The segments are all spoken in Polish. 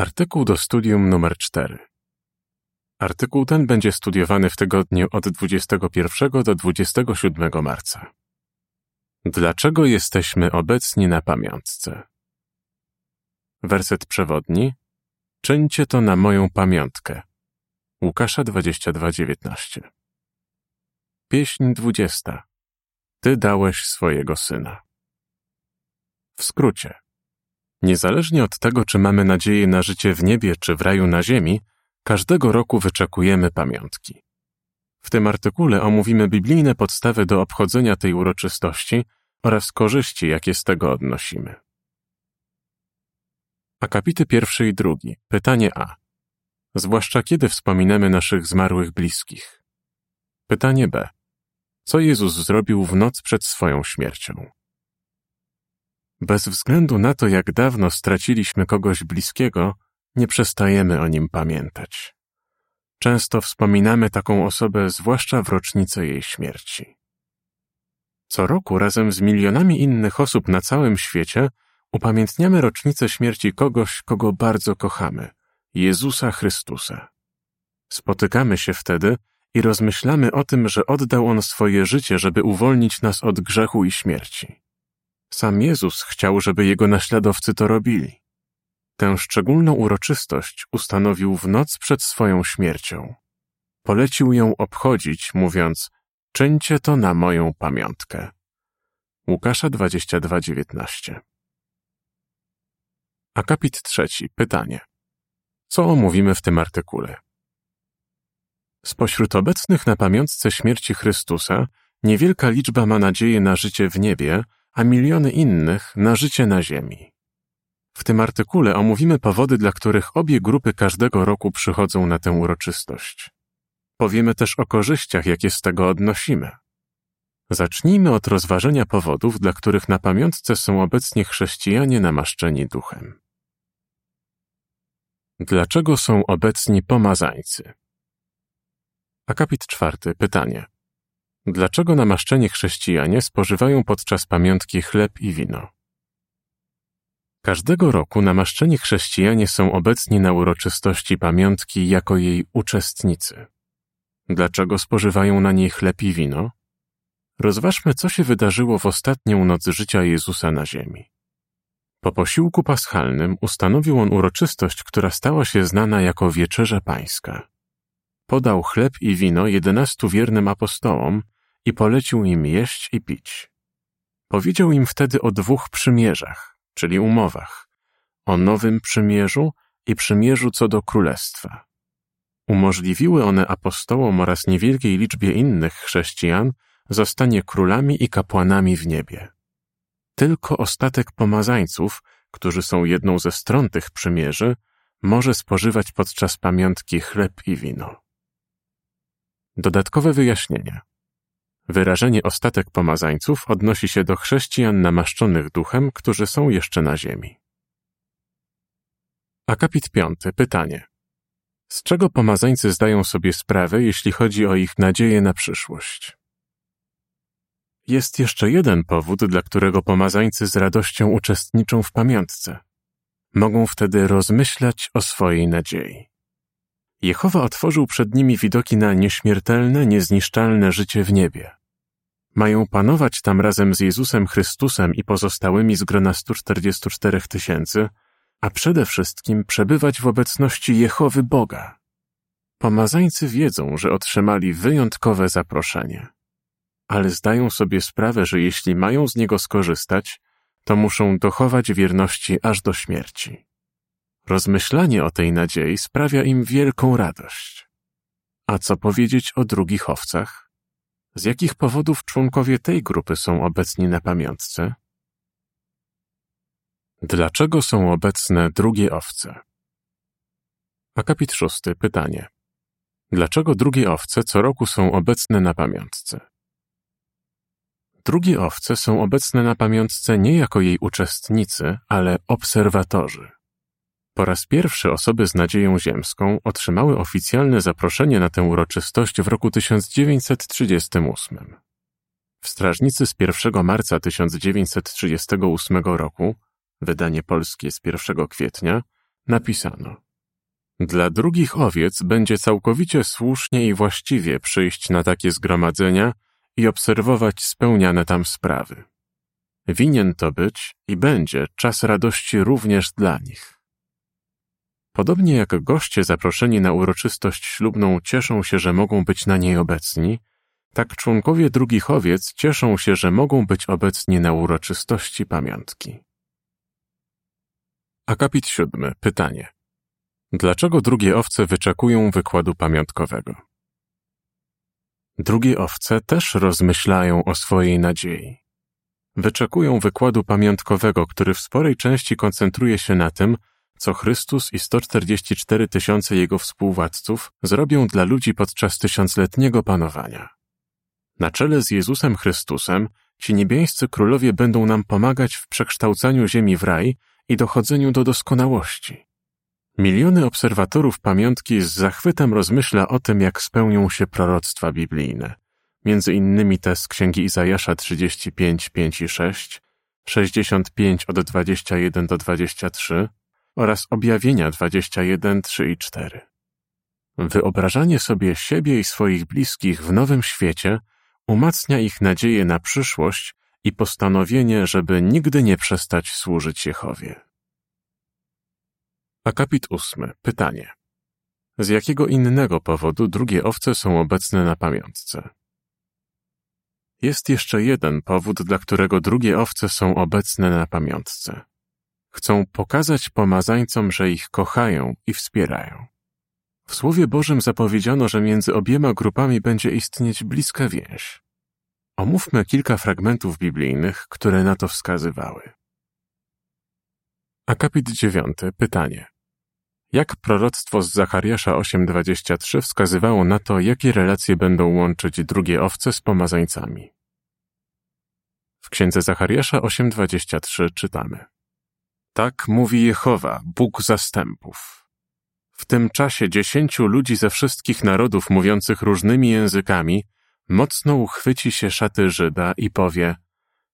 Artykuł do studium numer 4. Artykuł ten będzie studiowany w tygodniu od 21 do 27 marca. Dlaczego jesteśmy obecni na pamiątce? Werset przewodni. Czyńcie to na moją pamiątkę. Łukasza 22:19. Pieśń 20. Ty dałeś swojego syna. W skrócie. Niezależnie od tego, czy mamy nadzieję na życie w niebie czy w raju na ziemi, każdego roku wyczekujemy pamiątki. W tym artykule omówimy biblijne podstawy do obchodzenia tej uroczystości oraz korzyści, jakie z tego odnosimy. Akapity pierwszy i drugi. Pytanie A. Zwłaszcza kiedy wspominamy naszych zmarłych bliskich. Pytanie B. Co Jezus zrobił w noc przed swoją śmiercią? Bez względu na to, jak dawno straciliśmy kogoś bliskiego, nie przestajemy o nim pamiętać. Często wspominamy taką osobę, zwłaszcza w rocznicę jej śmierci. Co roku razem z milionami innych osób na całym świecie upamiętniamy rocznicę śmierci kogoś, kogo bardzo kochamy Jezusa Chrystusa. Spotykamy się wtedy i rozmyślamy o tym, że oddał On swoje życie, żeby uwolnić nas od grzechu i śmierci. Sam Jezus chciał, żeby jego naśladowcy to robili. Tę szczególną uroczystość ustanowił w noc przed swoją śmiercią. Polecił ją obchodzić, mówiąc: Czyńcie to na moją pamiątkę. Łukasza 22:19. Akapit trzeci. Pytanie. Co omówimy w tym artykule? Spośród obecnych na pamiątce śmierci Chrystusa niewielka liczba ma nadzieję na życie w niebie, a miliony innych na życie na Ziemi. W tym artykule omówimy powody, dla których obie grupy każdego roku przychodzą na tę uroczystość. Powiemy też o korzyściach, jakie z tego odnosimy. Zacznijmy od rozważenia powodów, dla których na pamiątce są obecnie chrześcijanie namaszczeni duchem. Dlaczego są obecni pomazańcy? Akapit czwarty. Pytanie. Dlaczego namaszczeni chrześcijanie spożywają podczas pamiątki chleb i wino? Każdego roku namaszczeni chrześcijanie są obecni na uroczystości pamiątki jako jej uczestnicy. Dlaczego spożywają na niej chleb i wino? Rozważmy, co się wydarzyło w ostatnią noc życia Jezusa na ziemi. Po posiłku paschalnym ustanowił on uroczystość, która stała się znana jako Wieczerza Pańska. Podał chleb i wino jedenastu wiernym apostołom i polecił im jeść i pić. Powiedział im wtedy o dwóch przymierzach, czyli umowach, o nowym przymierzu i przymierzu co do królestwa. Umożliwiły one apostołom oraz niewielkiej liczbie innych chrześcijan zostanie królami i kapłanami w niebie. Tylko ostatek pomazańców, którzy są jedną ze stron tych przymierzy, może spożywać podczas pamiątki chleb i wino. Dodatkowe wyjaśnienia. Wyrażenie ostatek pomazańców odnosi się do chrześcijan namaszczonych duchem, którzy są jeszcze na ziemi. Akapit piąty. Pytanie. Z czego pomazańcy zdają sobie sprawę, jeśli chodzi o ich nadzieję na przyszłość? Jest jeszcze jeden powód, dla którego pomazańcy z radością uczestniczą w pamiątce. Mogą wtedy rozmyślać o swojej nadziei. Jehowa otworzył przed nimi widoki na nieśmiertelne, niezniszczalne życie w niebie. Mają panować tam razem z Jezusem Chrystusem i pozostałymi z grona 144 tysięcy, a przede wszystkim przebywać w obecności Jehowy Boga. Pomazańcy wiedzą, że otrzymali wyjątkowe zaproszenie. Ale zdają sobie sprawę, że jeśli mają z niego skorzystać, to muszą dochować wierności aż do śmierci. Rozmyślanie o tej nadziei sprawia im wielką radość. A co powiedzieć o drugich owcach? Z jakich powodów członkowie tej grupy są obecni na pamiątce? Dlaczego są obecne drugie owce? Akapit szósty. Pytanie. Dlaczego drugie owce co roku są obecne na pamiątce? Drugie owce są obecne na pamiątce nie jako jej uczestnicy, ale obserwatorzy. Po raz pierwszy osoby z nadzieją ziemską otrzymały oficjalne zaproszenie na tę uroczystość w roku 1938. W strażnicy z 1 marca 1938 roku, wydanie polskie z 1 kwietnia, napisano Dla drugich owiec będzie całkowicie słusznie i właściwie przyjść na takie zgromadzenia i obserwować spełniane tam sprawy. Winien to być i będzie czas radości również dla nich. Podobnie jak goście zaproszeni na uroczystość ślubną cieszą się, że mogą być na niej obecni, tak członkowie drugich owiec cieszą się, że mogą być obecni na uroczystości pamiątki. Akapit siódmy. Pytanie. Dlaczego drugie owce wyczekują wykładu pamiątkowego? Drugie owce też rozmyślają o swojej nadziei. Wyczekują wykładu pamiątkowego, który w sporej części koncentruje się na tym, co Chrystus i 144 tysiące Jego współwładców zrobią dla ludzi podczas tysiącletniego panowania. Na czele z Jezusem Chrystusem ci niebiańscy królowie będą nam pomagać w przekształcaniu ziemi w raj i dochodzeniu do doskonałości. Miliony obserwatorów pamiątki z zachwytem rozmyśla o tym, jak spełnią się proroctwa biblijne. Między innymi te z księgi Izajasza 35, 5 i 6, 65 od 21 do 23 oraz objawienia 21, 3 i 4. Wyobrażanie sobie siebie i swoich bliskich w nowym świecie umacnia ich nadzieję na przyszłość i postanowienie, żeby nigdy nie przestać służyć Jehowie. Akapit ósmy. Pytanie. Z jakiego innego powodu drugie owce są obecne na pamiątce? Jest jeszcze jeden powód, dla którego drugie owce są obecne na pamiątce. Chcą pokazać pomazańcom, że ich kochają i wspierają. W Słowie Bożym zapowiedziano, że między obiema grupami będzie istnieć bliska więź. Omówmy kilka fragmentów biblijnych, które na to wskazywały. Akapit 9. Pytanie. Jak proroctwo z Zachariasza 8:23 wskazywało na to, jakie relacje będą łączyć drugie owce z pomazańcami? W księdze Zachariasza 8:23 czytamy: Tak mówi Jehowa, Bóg zastępów. W tym czasie dziesięciu ludzi ze wszystkich narodów mówiących różnymi językami mocno uchwyci się szaty Żyda i powie: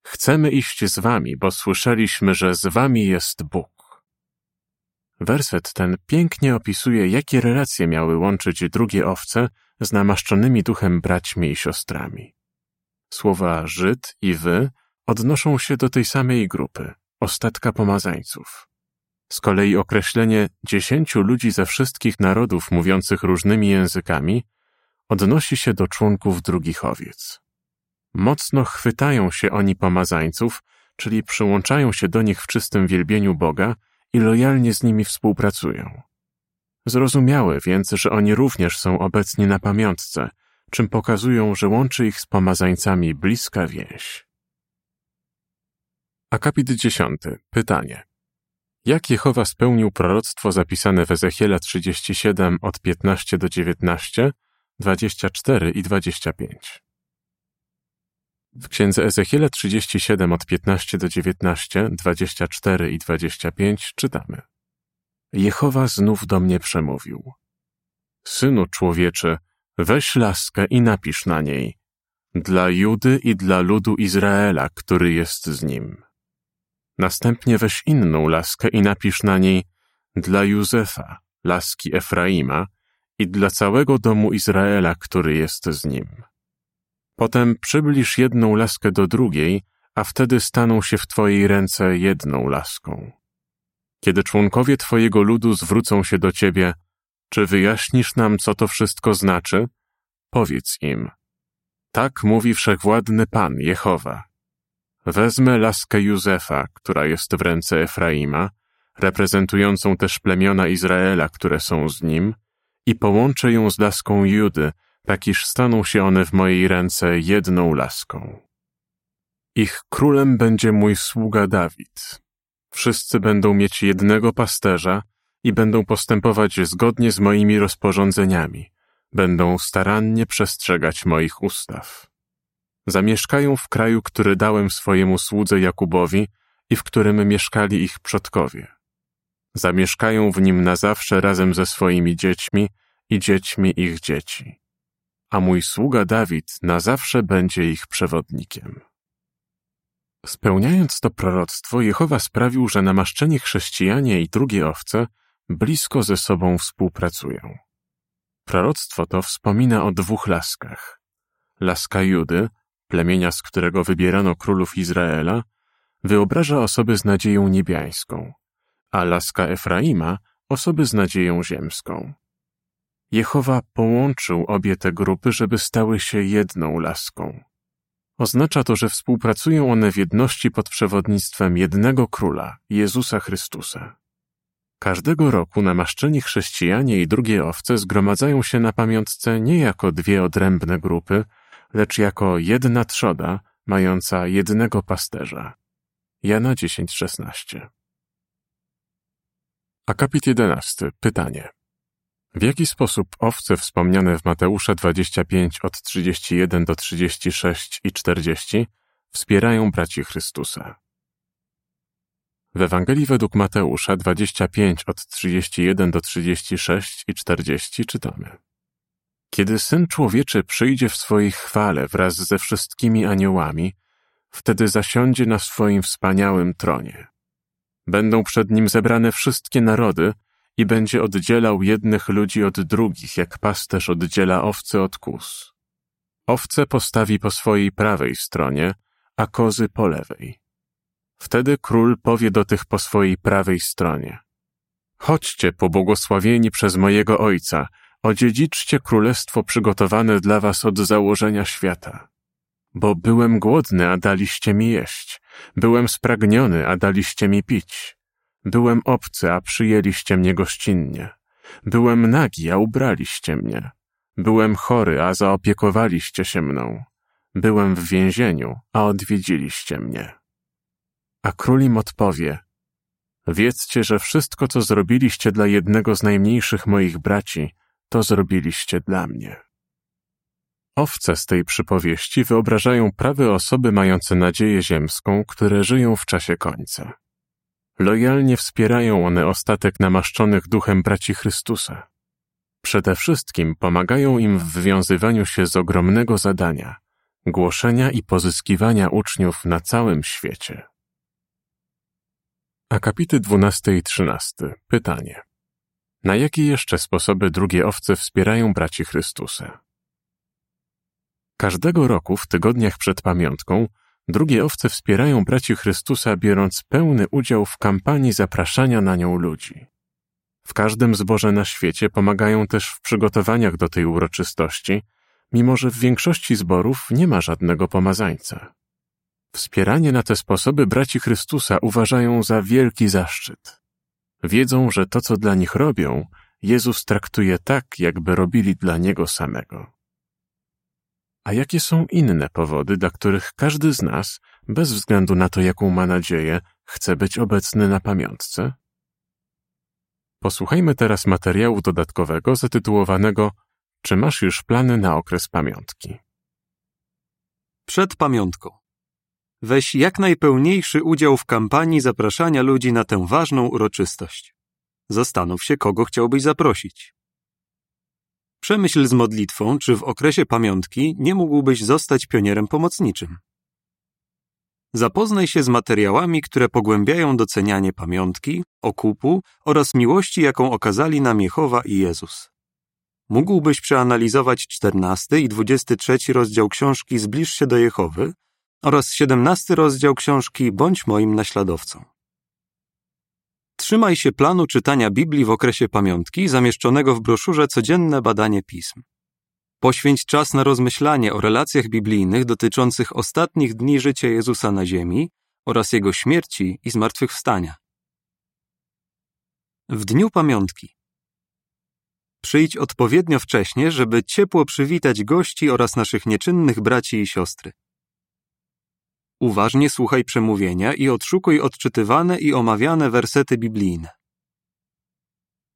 Chcemy iść z wami, bo słyszeliśmy, że z wami jest Bóg. Werset ten pięknie opisuje, jakie relacje miały łączyć drugie owce z namaszczonymi duchem braćmi i siostrami. Słowa Żyd i wy odnoszą się do tej samej grupy, ostatka pomazańców. Z kolei określenie dziesięciu ludzi ze wszystkich narodów mówiących różnymi językami odnosi się do członków drugich owiec. Mocno chwytają się oni pomazańców, czyli przyłączają się do nich w czystym wielbieniu Boga i lojalnie z nimi współpracują. Zrozumiałe więc, że oni również są obecni na pamiątce, czym pokazują, że łączy ich z pomazańcami bliska więź. Akapit 10. Pytanie. Jak Jehowa spełnił proroctwo zapisane w Ezechiela 37 od 15 do 19, 24 i 25? W księdze Ezechiela 37 od 15 do 19, 24 i 25 czytamy. Jehowa znów do mnie przemówił. Synu człowieczy, weź laskę i napisz na niej dla Judy i dla ludu Izraela, który jest z nim. Następnie weź inną laskę i napisz na niej dla Józefa, laski Efraima i dla całego domu Izraela, który jest z nim. Potem przybliż jedną laskę do drugiej, a wtedy staną się w Twojej ręce jedną laską. Kiedy członkowie Twojego ludu zwrócą się do Ciebie, czy wyjaśnisz nam, co to wszystko znaczy? Powiedz im. Tak mówi wszechwładny Pan, Jehowa. Wezmę laskę Józefa, która jest w ręce Efraima, reprezentującą też plemiona Izraela, które są z nim, i połączę ją z laską Judy, tak iż staną się one w mojej ręce jedną laską. Ich królem będzie mój sługa Dawid. Wszyscy będą mieć jednego pasterza i będą postępować zgodnie z moimi rozporządzeniami. Będą starannie przestrzegać moich ustaw. Zamieszkają w kraju, który dałem swojemu słudze Jakubowi i w którym mieszkali ich przodkowie. Zamieszkają w nim na zawsze razem ze swoimi dziećmi i dziećmi ich dzieci. A mój sługa Dawid na zawsze będzie ich przewodnikiem. Spełniając to proroctwo, Jehowa sprawił, że namaszczeni chrześcijanie i drugie owce blisko ze sobą współpracują. Proroctwo to wspomina o dwóch laskach. Laska Judy, plemienia, z którego wybierano królów Izraela, wyobraża osoby z nadzieją niebiańską, a laska Efraima osoby z nadzieją ziemską. Jehowa połączył obie te grupy, żeby stały się jedną laską. Oznacza to, że współpracują one w jedności pod przewodnictwem jednego króla, Jezusa Chrystusa. Każdego roku namaszczeni chrześcijanie i drugie owce zgromadzają się na pamiątce nie jako dwie odrębne grupy, lecz jako jedna trzoda mająca jednego pasterza. Jana 10:16. Akapit 11. Pytanie. W jaki sposób owce wspomniane w Mateusza 25 od 31 do 36 i 40 wspierają braci Chrystusa? W Ewangelii według Mateusza 25 od 31 do 36 i 40 czytamy. Kiedy Syn Człowieczy przyjdzie w swojej chwale wraz ze wszystkimi aniołami, wtedy zasiądzie na swoim wspaniałym tronie. Będą przed nim zebrane wszystkie narody i będzie oddzielał jednych ludzi od drugich, jak pasterz oddziela owce od kus. Owce postawi po swojej prawej stronie, a kozy po lewej. Wtedy król powie do tych po swojej prawej stronie. Chodźcie, pobłogosławieni przez mojego ojca, odziedziczcie królestwo przygotowane dla was od założenia świata. Bo byłem głodny, a daliście mi jeść. Byłem spragniony, a daliście mi pić. Byłem obcy, a przyjęliście mnie gościnnie. Byłem nagi, a ubraliście mnie. Byłem chory, a zaopiekowaliście się mną. Byłem w więzieniu, a odwiedziliście mnie. A król im odpowie, wiedzcie, że wszystko, co zrobiliście dla jednego z najmniejszych moich braci, to zrobiliście dla mnie. Owce z tej przypowieści wyobrażają prawe osoby mające nadzieję ziemską, które żyją w czasie końca. Lojalnie wspierają one ostatek namaszczonych duchem braci Chrystusa. Przede wszystkim pomagają im w wywiązywaniu się z ogromnego zadania głoszenia i pozyskiwania uczniów na całym świecie. Akapity 12 i 13. Pytanie. Na jakie jeszcze sposoby drugie owce wspierają braci Chrystusa? Każdego roku w tygodniach przed pamiątką drugie owce wspierają braci Chrystusa, biorąc pełny udział w kampanii zapraszania na nią ludzi. W każdym zborze na świecie pomagają też w przygotowaniach do tej uroczystości, mimo że w większości zborów nie ma żadnego pomazańca. Wspieranie na te sposoby braci Chrystusa uważają za wielki zaszczyt. Wiedzą, że to, co dla nich robią, Jezus traktuje tak, jakby robili dla Niego samego. A jakie są inne powody, dla których każdy z nas, bez względu na to, jaką ma nadzieję, chce być obecny na pamiątce? Posłuchajmy teraz materiału dodatkowego zatytułowanego Czy masz już plany na okres pamiątki? Przed pamiątką. Weź jak najpełniejszy udział w kampanii zapraszania ludzi na tę ważną uroczystość. Zastanów się, kogo chciałbyś zaprosić. Przemyśl z modlitwą, czy w okresie pamiątki nie mógłbyś zostać pionierem pomocniczym. Zapoznaj się z materiałami, które pogłębiają docenianie pamiątki, okupu oraz miłości, jaką okazali nam Jehowa i Jezus. Mógłbyś przeanalizować 14 i 23 rozdział książki Zbliż się do Jehowy oraz 17 rozdział książki Bądź moim naśladowcą. Trzymaj się planu czytania Biblii w okresie pamiątki zamieszczonego w broszurze Codzienne badanie pism. Poświęć czas na rozmyślanie o relacjach biblijnych dotyczących ostatnich dni życia Jezusa na ziemi oraz Jego śmierci i zmartwychwstania. W dniu pamiątki Przyjdź odpowiednio wcześnie, żeby ciepło przywitać gości oraz naszych nieczynnych braci i siostry. Uważnie słuchaj przemówienia i odszukuj odczytywane i omawiane wersety biblijne.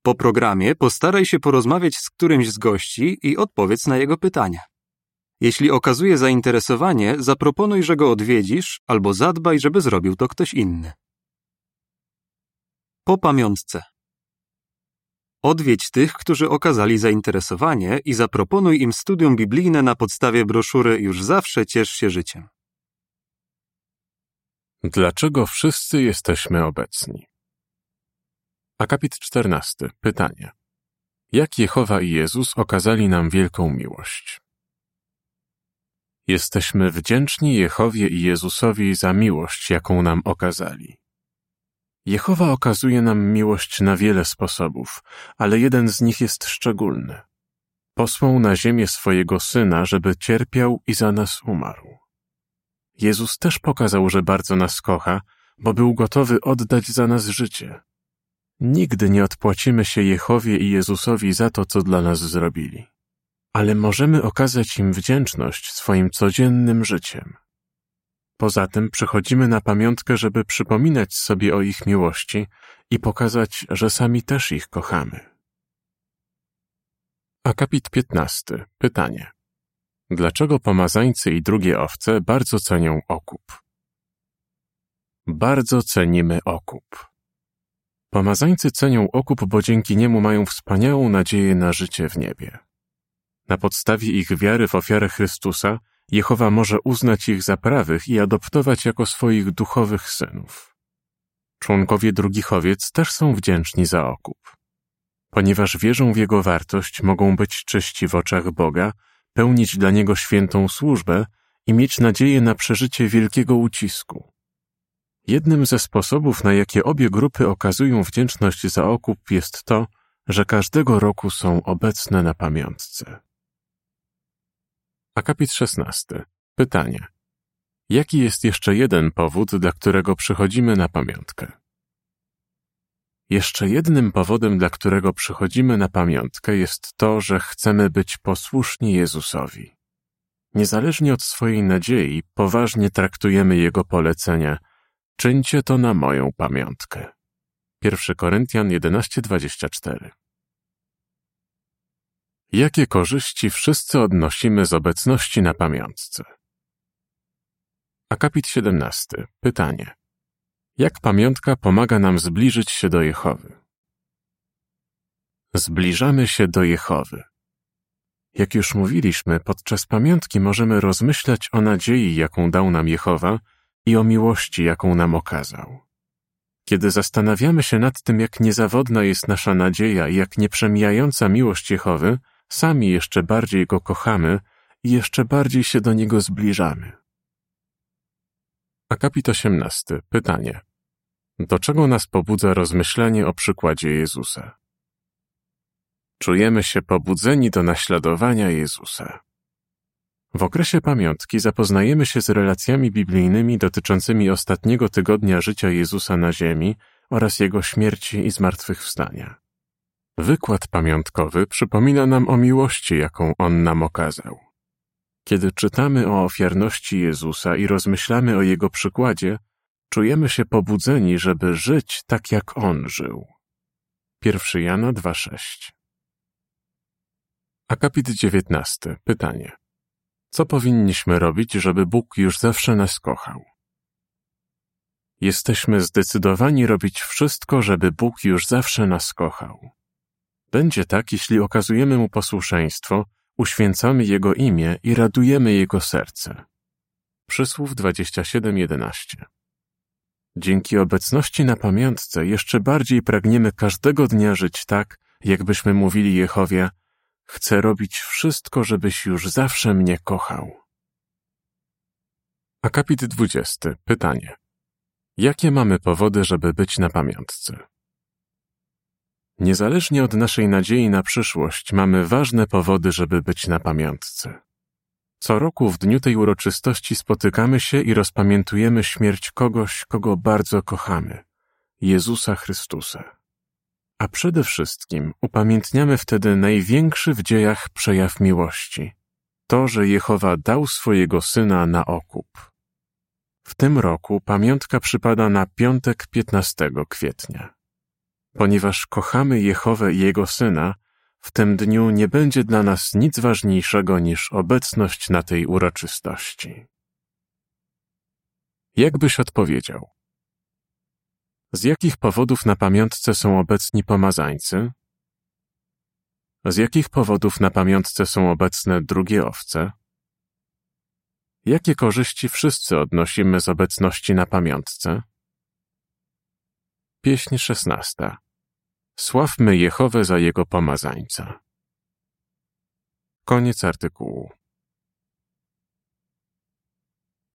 Po programie postaraj się porozmawiać z którymś z gości i odpowiedz na jego pytania. Jeśli okazuje zainteresowanie, zaproponuj, że go odwiedzisz, albo zadbaj, żeby zrobił to ktoś inny. Po pamiątce. Odwiedź tych, którzy okazali zainteresowanie i zaproponuj im studium biblijne na podstawie broszury Już zawsze ciesz się życiem. Dlaczego wszyscy jesteśmy obecni? Akapit 14. Pytanie. Jak Jehowa i Jezus okazali nam wielką miłość? Jesteśmy wdzięczni Jehowie i Jezusowi za miłość, jaką nam okazali. Jehowa okazuje nam miłość na wiele sposobów, ale jeden z nich jest szczególny. Posłał na ziemię swojego Syna, żeby cierpiał i za nas umarł. Jezus też pokazał, że bardzo nas kocha, bo był gotowy oddać za nas życie. Nigdy nie odpłacimy się Jehowie i Jezusowi za to, co dla nas zrobili, ale możemy okazać im wdzięczność swoim codziennym życiem. Poza tym przychodzimy na pamiątkę, żeby przypominać sobie o ich miłości i pokazać, że sami też ich kochamy. Akapit 15. Pytanie. Dlaczego pomazańcy i drugie owce bardzo cenią okup? Bardzo cenimy okup. Pomazańcy cenią okup, bo dzięki niemu mają wspaniałą nadzieję na życie w niebie. Na podstawie ich wiary w ofiarę Chrystusa Jehowa może uznać ich za prawych i adoptować jako swoich duchowych synów. Członkowie drugich owiec też są wdzięczni za okup. Ponieważ wierzą w jego wartość, mogą być czyści w oczach Boga, pełnić dla niego świętą służbę i mieć nadzieję na przeżycie wielkiego ucisku. Jednym ze sposobów, na jakie obie grupy okazują wdzięczność za okup, jest to, że każdego roku są obecne na pamiątce. Akapit 16. Pytanie. Jaki jest jeszcze jeden powód, dla którego przychodzimy na pamiątkę? Jeszcze jednym powodem, dla którego przychodzimy na pamiątkę, jest to, że chcemy być posłuszni Jezusowi. Niezależnie od swojej nadziei, poważnie traktujemy Jego polecenia – Czyńcie to na moją pamiątkę. 1 Koryntian 11:24 Jakie korzyści wszyscy odnosimy z obecności na pamiątce? Akapit 17. Pytanie. Jak pamiątka pomaga nam zbliżyć się do Jehowy? Zbliżamy się do Jehowy. Jak już mówiliśmy, podczas pamiątki możemy rozmyślać o nadziei, jaką dał nam Jehowa, i o miłości, jaką nam okazał. Kiedy zastanawiamy się nad tym, jak niezawodna jest nasza nadzieja i jak nieprzemijająca miłość Jehowy, sami jeszcze bardziej Go kochamy i jeszcze bardziej się do Niego zbliżamy. Akapit 18. Pytanie. Do czego nas pobudza rozmyślanie o przykładzie Jezusa? Czujemy się pobudzeni do naśladowania Jezusa. W okresie pamiątki zapoznajemy się z relacjami biblijnymi dotyczącymi ostatniego tygodnia życia Jezusa na ziemi oraz Jego śmierci i zmartwychwstania. Wykład pamiątkowy przypomina nam o miłości, jaką On nam okazał. Kiedy czytamy o ofiarności Jezusa i rozmyślamy o Jego przykładzie, czujemy się pobudzeni, żeby żyć tak, jak On żył. 1 Jana 2,6 Akapit 19. Pytanie. Co powinniśmy robić, żeby Bóg już zawsze nas kochał? Jesteśmy zdecydowani robić wszystko, żeby Bóg już zawsze nas kochał. Będzie tak, jeśli okazujemy Mu posłuszeństwo, uświęcamy Jego imię i radujemy Jego serce. Przysłów 27:11 Dzięki obecności na pamiątce jeszcze bardziej pragniemy każdego dnia żyć tak, jakbyśmy mówili Jehowie, Chcę robić wszystko, żebyś już zawsze mnie kochał. Akapit 20. Pytanie. Jakie mamy powody, żeby być na pamiątce? Niezależnie od naszej nadziei na przyszłość, mamy ważne powody, żeby być na pamiątce. Co roku w dniu tej uroczystości spotykamy się i rozpamiętujemy śmierć kogoś, kogo bardzo kochamy Jezusa Chrystusa a przede wszystkim upamiętniamy wtedy największy w dziejach przejaw miłości to, że Jehowa dał swojego syna na okup. W tym roku pamiątka przypada na piątek 15 kwietnia. Ponieważ kochamy Jehowę i Jego Syna, w tym dniu nie będzie dla nas nic ważniejszego niż obecność na tej uroczystości. Jak byś odpowiedział? Z jakich powodów na pamiątce są obecni pomazańcy? Z jakich powodów na pamiątce są obecne drugie owce? Jakie korzyści wszyscy odnosimy z obecności na pamiątce? Pieśń szesnasta. Sławmy Jehowę za jego pomazańca. Koniec artykułu.